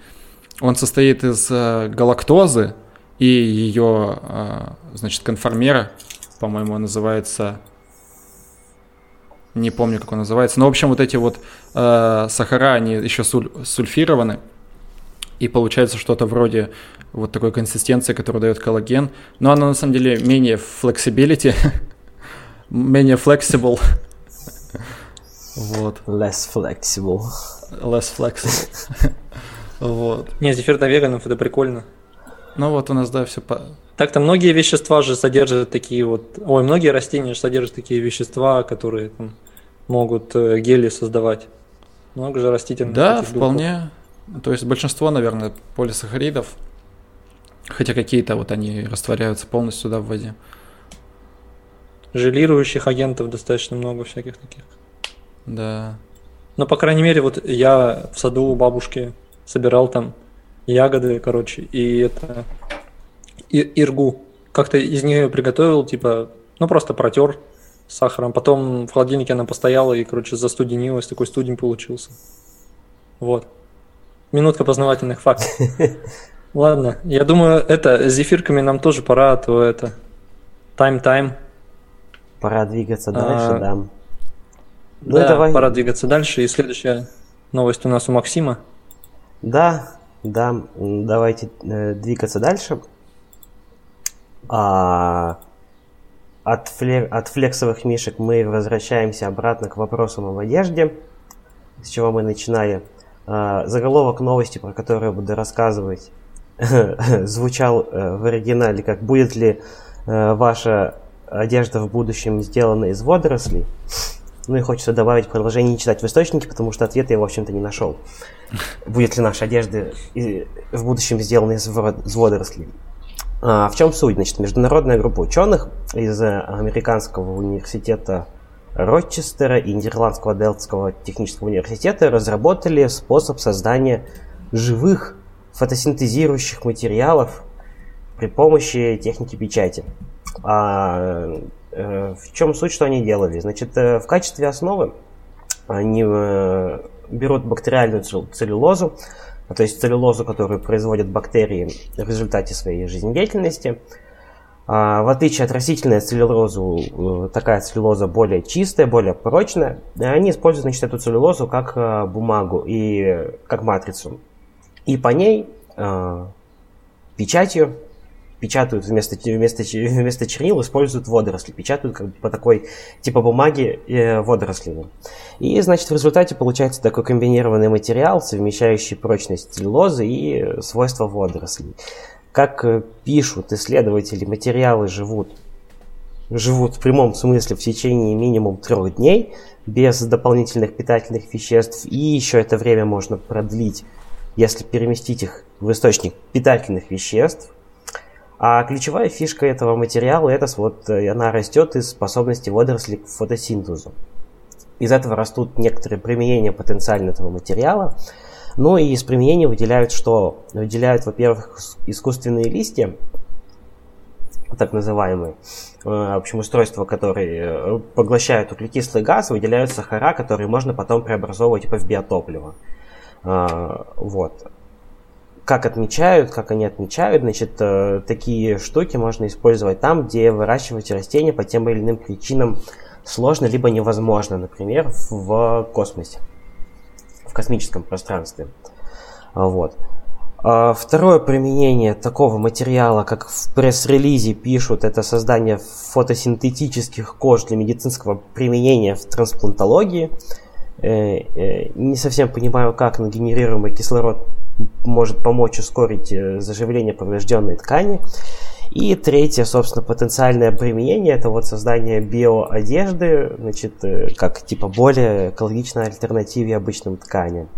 Он состоит из а, галактозы и ее, а, значит, конформера, по-моему, называется не помню, как он называется. Но, в общем, вот эти вот э, сахара, они еще суль, сульфированы. И получается что-то вроде вот такой консистенции, которую дает коллаген. Но она на самом деле менее flexibility, <laughs> менее flexible. <laughs> вот. Less flexible. Less flexible. <laughs> вот. Не, зефир для веганов это прикольно. Ну вот у нас, да, все по... Так-то многие вещества же содержат такие вот... Ой, многие растения же содержат такие вещества, которые там, могут э, гели создавать. Много же растительных Да, вполне. То есть большинство, наверное, полисахаридов, хотя какие-то вот они растворяются полностью да, в воде. Желирующих агентов достаточно много всяких таких. Да. Но, по крайней мере, вот я в саду у бабушки собирал там ягоды, короче, и это и, иргу. Как-то из нее приготовил, типа, ну просто протер с сахаром. Потом в холодильнике она постояла и, короче, застуденилась, такой студень получился. Вот. Минутка познавательных фактов. <laughs> Ладно, я думаю, это, с зефирками нам тоже пора, а то это, тайм-тайм. Пора двигаться дальше, а, да. Ну, да, давай. пора двигаться дальше. И следующая новость у нас у Максима. Да, да, давайте э, двигаться дальше. А, от, фле, от флексовых мишек мы возвращаемся обратно к вопросам об одежде, с чего мы начинали. А, заголовок новости, про которую я буду рассказывать, <laughs> звучал э, в оригинале как «Будет ли э, ваша одежда в будущем сделана из водорослей?» Ну и хочется добавить продолжение не читать в источнике, потому что ответа я, в общем-то, не нашел. <laughs> Будет ли наша одежда в будущем сделана из водорослей? А, в чем суть? Значит, международная группа ученых из э, американского университета Рочестера и Нидерландского Делтского технического университета разработали способ создания живых фотосинтезирующих материалов при помощи техники печати. А, э, в чем суть, что они делали? Значит, э, в качестве основы они берут бактериальную целлюлозу, то есть целлюлозу, которую производят бактерии в результате своей жизнедеятельности. А, в отличие от растительной целлюлозы, э, такая целлюлоза более чистая, более прочная. Они используют значит, эту целлюлозу как э, бумагу и как матрицу. И по ней э, печатью печатают вместо, вместо, <laughs> вместо чернил, используют водоросли, печатают как бы по такой типа бумаги э, водорослевой. И, значит, в результате получается такой комбинированный материал, совмещающий прочность целлюлозы и свойства водорослей. Как э, пишут исследователи, материалы живут, живут в прямом смысле в течение минимум трех дней, без дополнительных питательных веществ, и еще это время можно продлить, если переместить их в источник питательных веществ, а ключевая фишка этого материала, это вот э, она растет из способности водорослей к фотосинтезу. Из этого растут некоторые применения потенциально этого материала. Ну и из применений выделяют что? Выделяют, во-первых, искусственные листья, так называемые, э, в общем, устройства, которые э, поглощают углекислый газ, выделяют сахара, которые можно потом преобразовывать типа в биотопливо. А, вот как отмечают, как они отмечают, значит, э, такие штуки можно использовать там, где выращивать растения по тем или иным причинам сложно либо невозможно, например, в космосе, в космическом пространстве. Вот. А второе применение такого материала, как в пресс-релизе пишут, это создание фотосинтетических кож для медицинского применения в трансплантологии. Э, э, не совсем понимаю, как генерируемый кислород может помочь ускорить э, заживление поврежденной ткани. И третье, собственно, потенциальное применение это вот создание биоодежды, значит, как типа более экологичной альтернативе обычным тканям.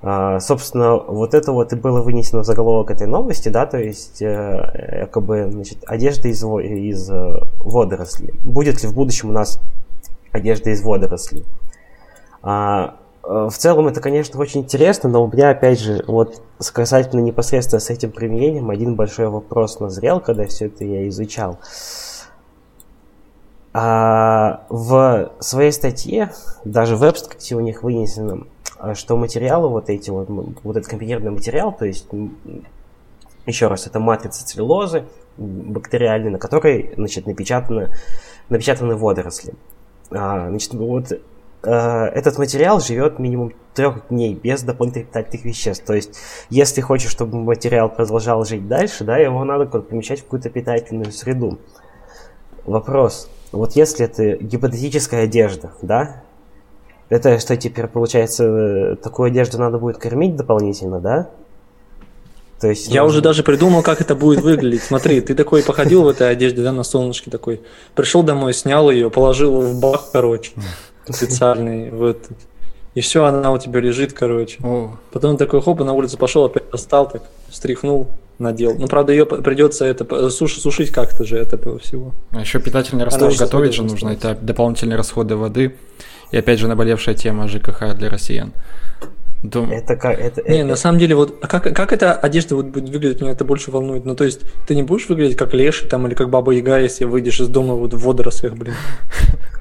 А, собственно, вот это вот и было вынесено в заголовок этой новости, да, то есть э, якобы, значит, одежда из, из э, водорослей. Будет ли в будущем у нас одежда из водорослей? А, э, в целом это, конечно, очень интересно, но у меня, опять же, вот касательно непосредственно с этим применением, один большой вопрос назрел, когда все это я изучал. А в своей статье, даже в абстракте у них вынесено, что материалы вот эти вот, вот этот компьютерный материал, то есть, еще раз, это матрица целлюлозы бактериальной, на которой, значит, напечатаны, напечатаны водоросли. А, значит, вот этот материал живет минимум трех дней без дополнительных питательных веществ. То есть, если хочешь, чтобы материал продолжал жить дальше, да, его надо помещать в какую-то питательную среду. Вопрос. Вот если это гипотетическая одежда, да, это что теперь получается, такую одежду надо будет кормить дополнительно, да? То есть, Я уже даже придумал, как это будет выглядеть. Смотри, ты такой походил в этой одежде, да, на солнышке такой. Пришел домой, снял ее, положил в бак, короче, <laughs> специальный. Вот. И все, она у тебя лежит, короче. О. Потом такой хоп, на улицу пошел, опять достал, так стряхнул, надел. Ну, правда, ее придется это суш, сушить как-то же от этого всего. А еще питательный раствор готовить же нужно. Это дополнительные расходы воды. И опять же наболевшая тема ЖКХ для россиян. Дум... Это как это, Не, это... на самом деле, вот а как, как эта одежда вот будет выглядеть, меня это больше волнует. Ну, то есть, ты не будешь выглядеть как леший там или как баба Яга, если выйдешь из дома вот в водорослях, блин. <laughs>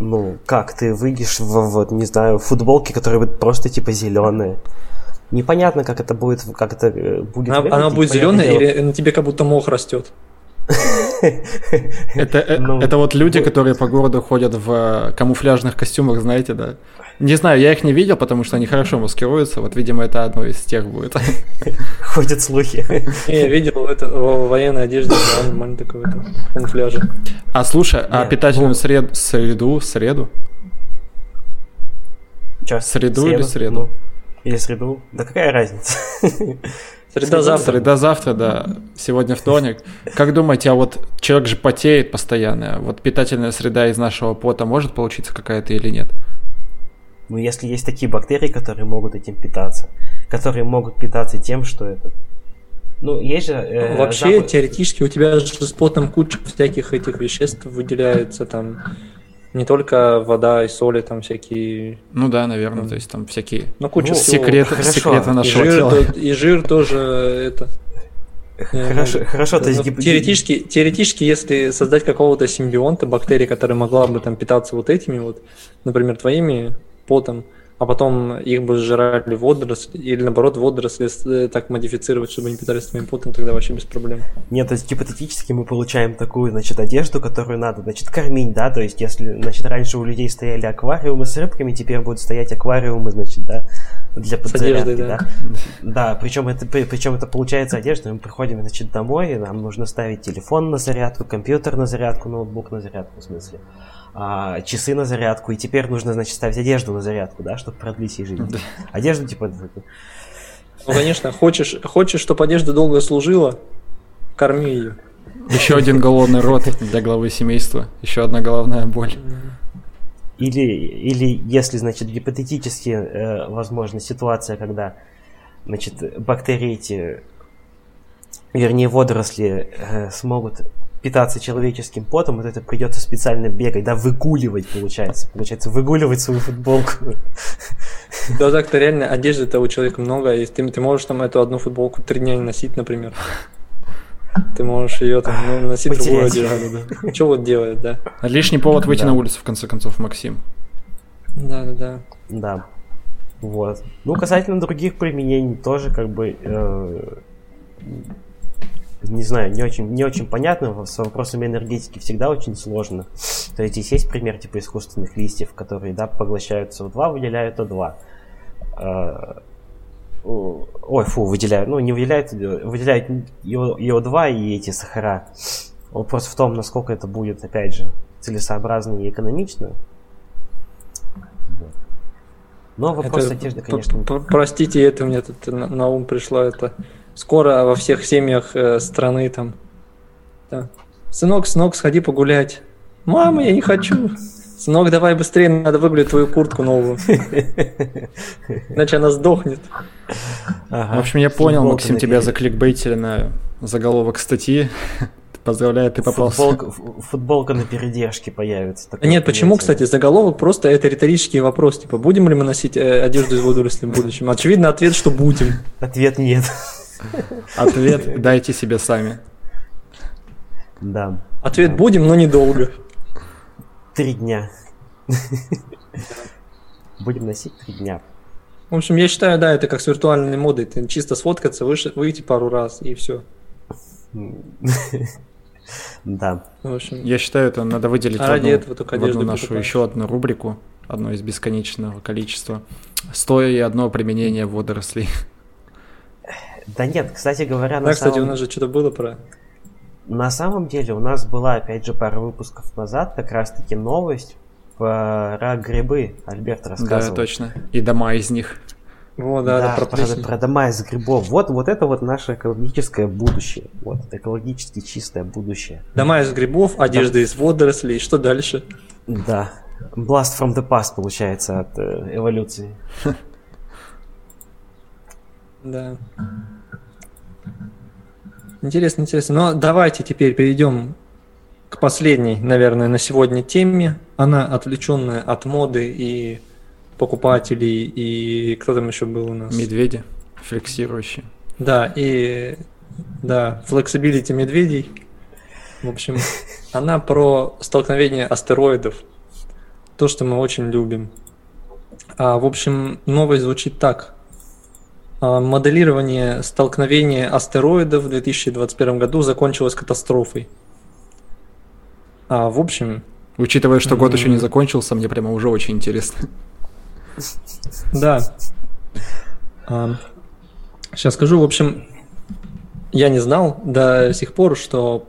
Ну, как ты выйдешь в, вот, не знаю, футболке, которые будут просто типа зеленые. Непонятно, как это будет, как это э, будет. Она, она будет зеленая или на тебе как будто мох растет? Это, э, ну, это вот люди, которые по городу ходят в э, камуфляжных костюмах, знаете, да? Не знаю, я их не видел, потому что они хорошо маскируются. Вот, видимо, это одно из тех будет. <laughs> Ходят слухи. Я видел это в военной одежде, нормально такой камуфляже. А слушай, а питательную среду, среду, среду? Среду или среду? Ну, или среду? Да какая разница? <laughs> Среда завтра. Среда завтра, да. Сегодня вторник. Как думаете, а вот человек же потеет постоянно. Вот питательная среда из нашего пота может получиться какая-то или нет? Ну, если есть такие бактерии, которые могут этим питаться, которые могут питаться тем, что это. Ну, есть же... Э, Вообще, запах... теоретически, у тебя же с потом куча всяких этих веществ выделяется, там, не только вода и соли, там всякие... Ну да, наверное, то есть там всякие ну, куча ну, секреты, хорошо. секреты нашего и жир, тела. И жир тоже это... Хорошо, хорошо, то есть... Теоретически, теоретически, если создать какого-то симбионта, бактерии, которая могла бы там питаться вот этими вот, например, твоими потом, а потом их бы сжирали водоросли, или наоборот водоросли э, так модифицировать, чтобы они питались твоим потом, тогда вообще без проблем. Нет, то есть гипотетически мы получаем такую, значит, одежду, которую надо, значит, кормить, да, то есть если, значит, раньше у людей стояли аквариумы с рыбками, теперь будут стоять аквариумы, значит, да, для подзарядки, одеждой, да. да. Да, причем это, причем это получается одежда, мы приходим, значит, домой, и нам нужно ставить телефон на зарядку, компьютер на зарядку, ноутбук на зарядку, в смысле а, часы на зарядку, и теперь нужно, значит, ставить одежду на зарядку, да, чтобы продлить ей жизнь. Одежду, типа... Ну, конечно, хочешь, хочешь, чтобы одежда долго служила, корми ее. Еще один голодный рот для главы семейства. Еще одна головная боль. Или, или если, значит, гипотетически э, возможна ситуация, когда, значит, бактерии эти, вернее, водоросли э, смогут питаться человеческим потом, вот это придется специально бегать, да, выгуливать, получается. Получается, выгуливать свою футболку. Да так-то реально одежды-то у человека много, и ты, ты можешь там эту одну футболку три дня не носить, например. Ты можешь ее там ну, носить Потерять. другую одежду, да. Что вот делает, да. Лишний повод выйти да. на улицу, в конце концов, Максим. Да, да, да. Да. Вот. Ну, касательно других применений, тоже как бы э, не знаю, не очень, не очень понятно, с вопросами энергетики всегда очень сложно. То есть здесь есть пример типа искусственных листьев, которые, да, поглощают СО2, выделяют О2. А, ой, фу, выделяют, ну не выделяют, выделяют ИО2 и эти сахара. Вопрос в том, насколько это будет, опять же, целесообразно и экономично. Но вопрос это, одежды, конечно. Простите, это мне тут на ум пришло это. Скоро во всех семьях э, страны там. Да. Сынок, сынок, сходи погулять. Мама, я не хочу. Сынок, давай быстрее, надо выгулять твою куртку новую. Иначе она сдохнет. Ага. В общем, я понял, Футболка Максим, тебя закликбейтили на заголовок статьи. Поздравляю, ты попался. Футболка, футболка на передержке появится. Нет, почему, кстати, заголовок просто это риторический вопрос. Типа, будем ли мы носить э, одежду из водорослей в будущем? Очевидно, ответ, что будем. Ответ нет. Ответ дайте себе сами. Да. Ответ будем, но недолго. Три дня. Будем носить три дня. В общем, я считаю, да, это как с виртуальной модой. Ты чисто сфоткаться, выйти пару раз и все. Да. В общем, я считаю, это надо выделить а одну, этого только в одну нашу еще одну рубрику, одно из бесконечного количества. Стоя и одно применение водорослей. Да нет, кстати говоря, да, на кстати, самом... у нас же что-то было про на самом деле у нас была, опять же, пару выпусков назад как раз-таки новость про грибы. Альберт рассказывал. Да, точно. И дома из них. О, да, да, да про, про, про дома из грибов. Вот, вот это вот наше экологическое будущее. Вот, экологически чистое будущее. Дома из грибов, одежда да. из водорослей. Что дальше? Да. Blast from the past получается от э, эволюции. <laughs> Да. Интересно, интересно. Но давайте теперь перейдем к последней, наверное, на сегодня теме. Она отвлеченная от моды и покупателей, и кто там еще был у нас? Медведи, флексирующие. Да, и да, flexibility медведей. В общем, <laughs> она про столкновение астероидов. То, что мы очень любим. А, в общем, новость звучит так. А, моделирование столкновения астероидов в 2021 году закончилось катастрофой. А, в общем... Учитывая, что год еще не закончился, мне прямо уже очень интересно. Да. А, сейчас скажу, в общем, я не знал до сих пор, что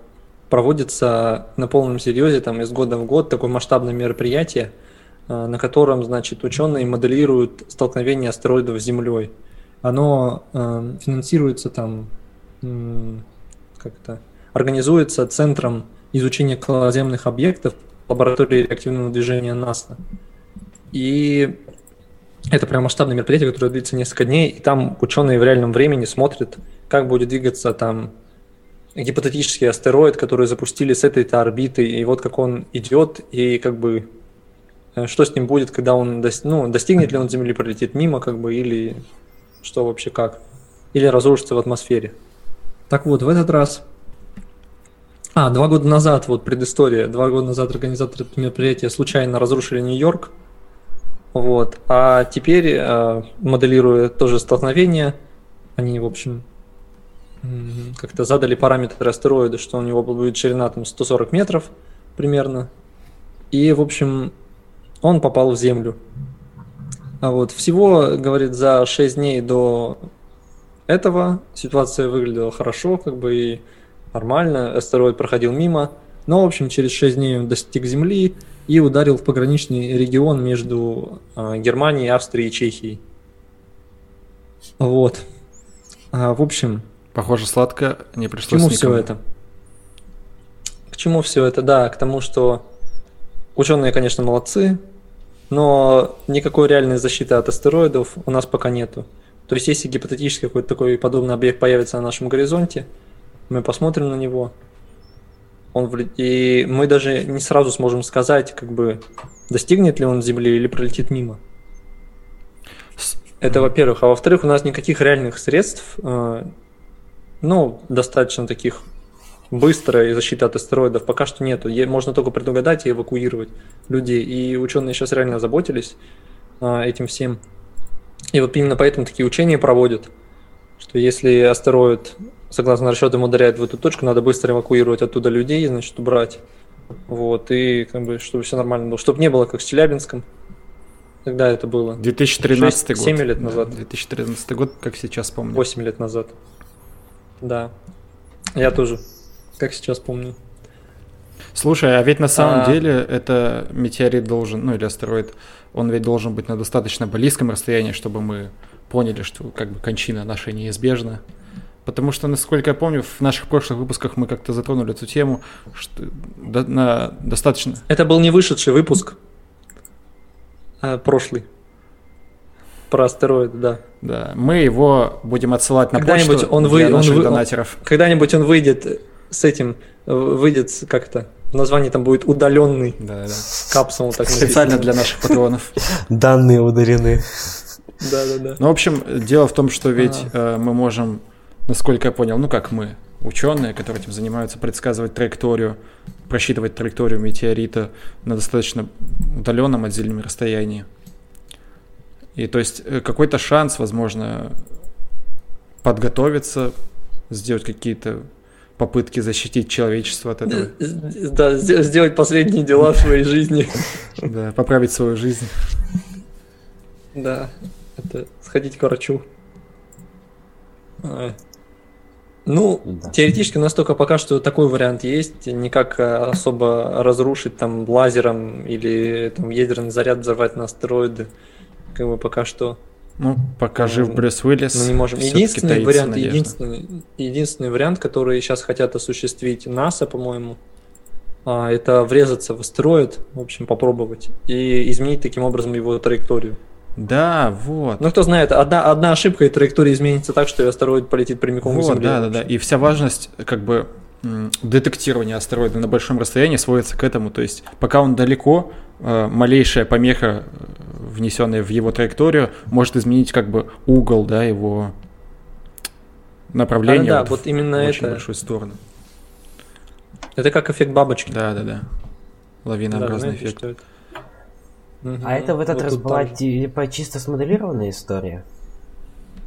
проводится на полном серьезе там из года в год такое масштабное мероприятие, а, на котором, значит, ученые моделируют столкновение астероидов с Землей оно э, финансируется там, э, как это, организуется Центром изучения околоземных объектов лаборатории реактивного движения НАСА. И это прям масштабное мероприятие, которое длится несколько дней, и там ученые в реальном времени смотрят, как будет двигаться там гипотетический астероид, который запустили с этой-то орбиты, и вот как он идет, и как бы э, что с ним будет, когда он дос... ну, достигнет ли он Земли, пролетит мимо, как бы, или что вообще как, или разрушится в атмосфере. Так вот, в этот раз... А, два года назад, вот предыстория, два года назад организаторы мероприятия случайно разрушили Нью-Йорк, вот, а теперь, э, моделируя тоже столкновение, они, в общем, как-то задали параметры астероида, что у него будет ширина там 140 метров примерно, и, в общем, он попал в Землю. А вот всего, говорит, за 6 дней до этого ситуация выглядела хорошо, как бы и нормально, астероид проходил мимо, но, в общем, через 6 дней он достиг Земли и ударил в пограничный регион между а, Германией, Австрией и Чехией. Вот. А, в общем... Похоже, сладко не пришлось К чему никому. все это? К чему все это? Да, к тому, что ученые, конечно, молодцы, но никакой реальной защиты от астероидов у нас пока нету. То есть, если гипотетически какой-то такой подобный объект появится на нашем горизонте, мы посмотрим на него, он и мы даже не сразу сможем сказать, как бы достигнет ли он Земли или пролетит мимо. Это во-первых. А во-вторых, у нас никаких реальных средств, э, ну, достаточно таких быстрой защиты от астероидов пока что нету. Можно только предугадать и эвакуировать людей. И ученые сейчас реально озаботились а, этим всем. И вот именно поэтому такие учения проводят, что если астероид, согласно расчетам, ударяет в эту точку, надо быстро эвакуировать оттуда людей, значит, убрать. Вот, и как бы, чтобы все нормально было. Чтобы не было как с Челябинском. Когда это было? 2013 6, год. 7 лет назад. Да, 2013 год, как сейчас помню. 8 лет назад. Да. Я тоже, как сейчас помню. Слушай, а ведь на самом а... деле это метеорит должен, ну или астероид, он ведь должен быть на достаточно близком расстоянии, чтобы мы поняли, что как бы кончина наша неизбежна. Потому что, насколько я помню, в наших прошлых выпусках мы как-то затронули эту тему, что до, на достаточно... Это был не вышедший выпуск, а прошлый. Про астероид, да. Да, мы его будем отсылать на когда-нибудь почту он вы, для наших он, донатеров. Он, когда-нибудь он выйдет с этим, выйдет как-то, название там будет удаленный. Да, да. Капсул так Специально для наших патронов. <laughs> Данные удалены. Да, да, да. Ну, в общем, дело в том, что ведь а. э, мы можем, насколько я понял, ну как мы, ученые, которые этим занимаются, предсказывать траекторию, просчитывать траекторию метеорита на достаточно удаленном отдельном расстоянии. И то есть э, какой-то шанс, возможно, подготовиться, сделать какие-то попытки защитить человечество от этого. Да, сделать последние дела в своей жизни. <laughs> Да, поправить свою жизнь. Да, это сходить к врачу. А. Ну, да. теоретически у нас только пока что такой вариант есть, никак э, особо разрушить там лазером или там ядерный заряд взорвать на астероиды, как бы пока что. Ну, пока жив Брюс Уиллис. Мы не можем. Единственный вариант, единственный, единственный вариант, который сейчас хотят осуществить НАСА, по-моему, а, это врезаться в астероид, в общем, попробовать и изменить таким образом его траекторию. Да, вот. Ну, кто знает, одна, одна ошибка и траектория изменится так, что астероид полетит прямиком вот, к Земле. Да, да, да. И вся важность, как бы, детектирования астероида на большом расстоянии сводится к этому. То есть, пока он далеко, э, малейшая помеха, внесенная в его траекторию, может изменить как бы угол, да, его направление. Да, да, вот, вот именно в очень это. большую сторону. Это как эффект бабочки. Да, да, да. Лавинообразный да, знаете, эффект. Угу. А это в этот вот раз была типа чисто смоделированная история?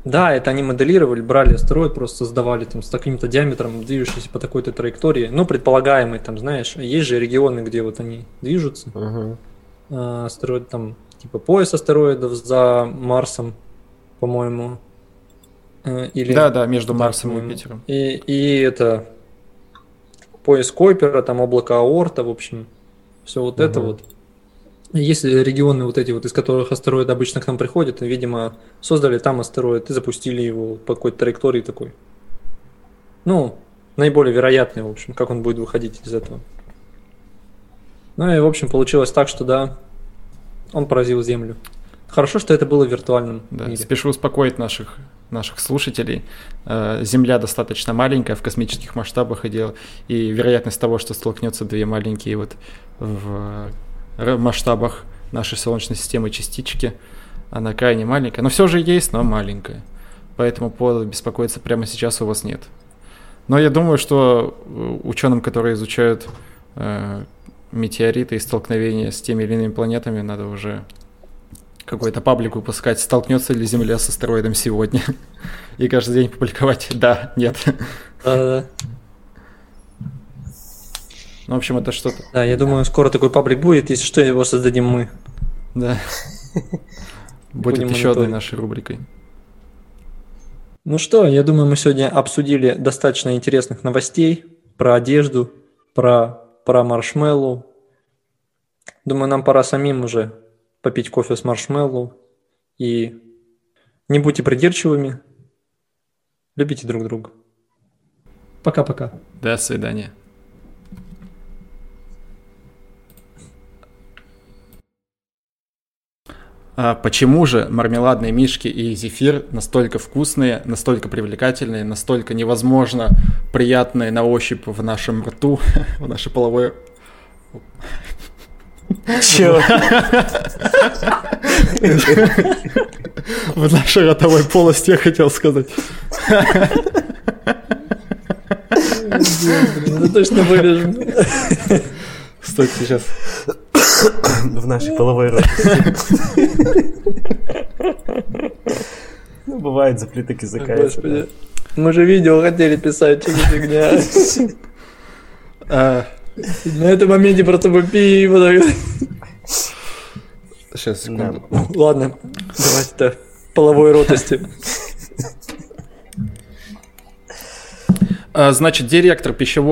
Да, это они моделировали, брали астероид, просто создавали там с таким-то диаметром, движущийся по такой-то траектории. Ну, предполагаемый, там, знаешь, есть же регионы, где вот они движутся. Угу. А, астероид там, типа пояс астероидов за Марсом, по-моему. Э, или... Да, да, между Марсом и Юпитером. И, и это пояс Койпера, там облако Аорта, в общем, все вот угу. это вот. Если регионы вот эти вот, из которых астероид обычно к нам приходят, видимо, создали там астероид и запустили его по какой-то траектории такой. Ну, наиболее вероятный, в общем, как он будет выходить из этого. Ну и, в общем, получилось так, что да, он поразил Землю. Хорошо, что это было в виртуальном да, мире. Спешу успокоить наших, наших слушателей. Э, Земля достаточно маленькая в космических масштабах, и, и вероятность того, что столкнется две маленькие вот в масштабах нашей Солнечной системы частички. Она крайне маленькая, но все же есть, но маленькая. Поэтому повода беспокоиться прямо сейчас у вас нет. Но я думаю, что э, ученым, которые изучают э, метеориты и столкновения с теми или иными планетами, надо уже какой-то паблик выпускать, столкнется ли Земля с астероидом сегодня. <laughs> И каждый день публиковать «да», «нет». Да-да-да. Ну, в общем, это что-то. Да, я думаю, скоро такой паблик будет, если что, его создадим мы. Да. <laughs> Будет еще одной нашей рубрикой. Ну что, я думаю, мы сегодня обсудили достаточно интересных новостей про одежду, про, про маршмеллоу. Думаю, нам пора самим уже попить кофе с маршмеллоу. И не будьте придирчивыми. Любите друг друга. Пока-пока. До свидания. А почему же мармеладные мишки и зефир настолько вкусные, настолько привлекательные, настолько невозможно приятные на ощупь в нашем рту, <laughs> в нашей половой... Чё? <laughs> В нашей ротовой полости я хотел сказать. Это точно вырежем. Стойте, сейчас. <coughs> В нашей половой роли. Ну, бывает, заплиток языка. Господи. Мы же видео хотели писать, что за фигня. <laughs> А. На этом моменте просто бы пиво. Сейчас, секунду. Ладно, давайте-то половой ротости. А, значит, директор пищевого